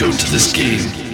Go to this game.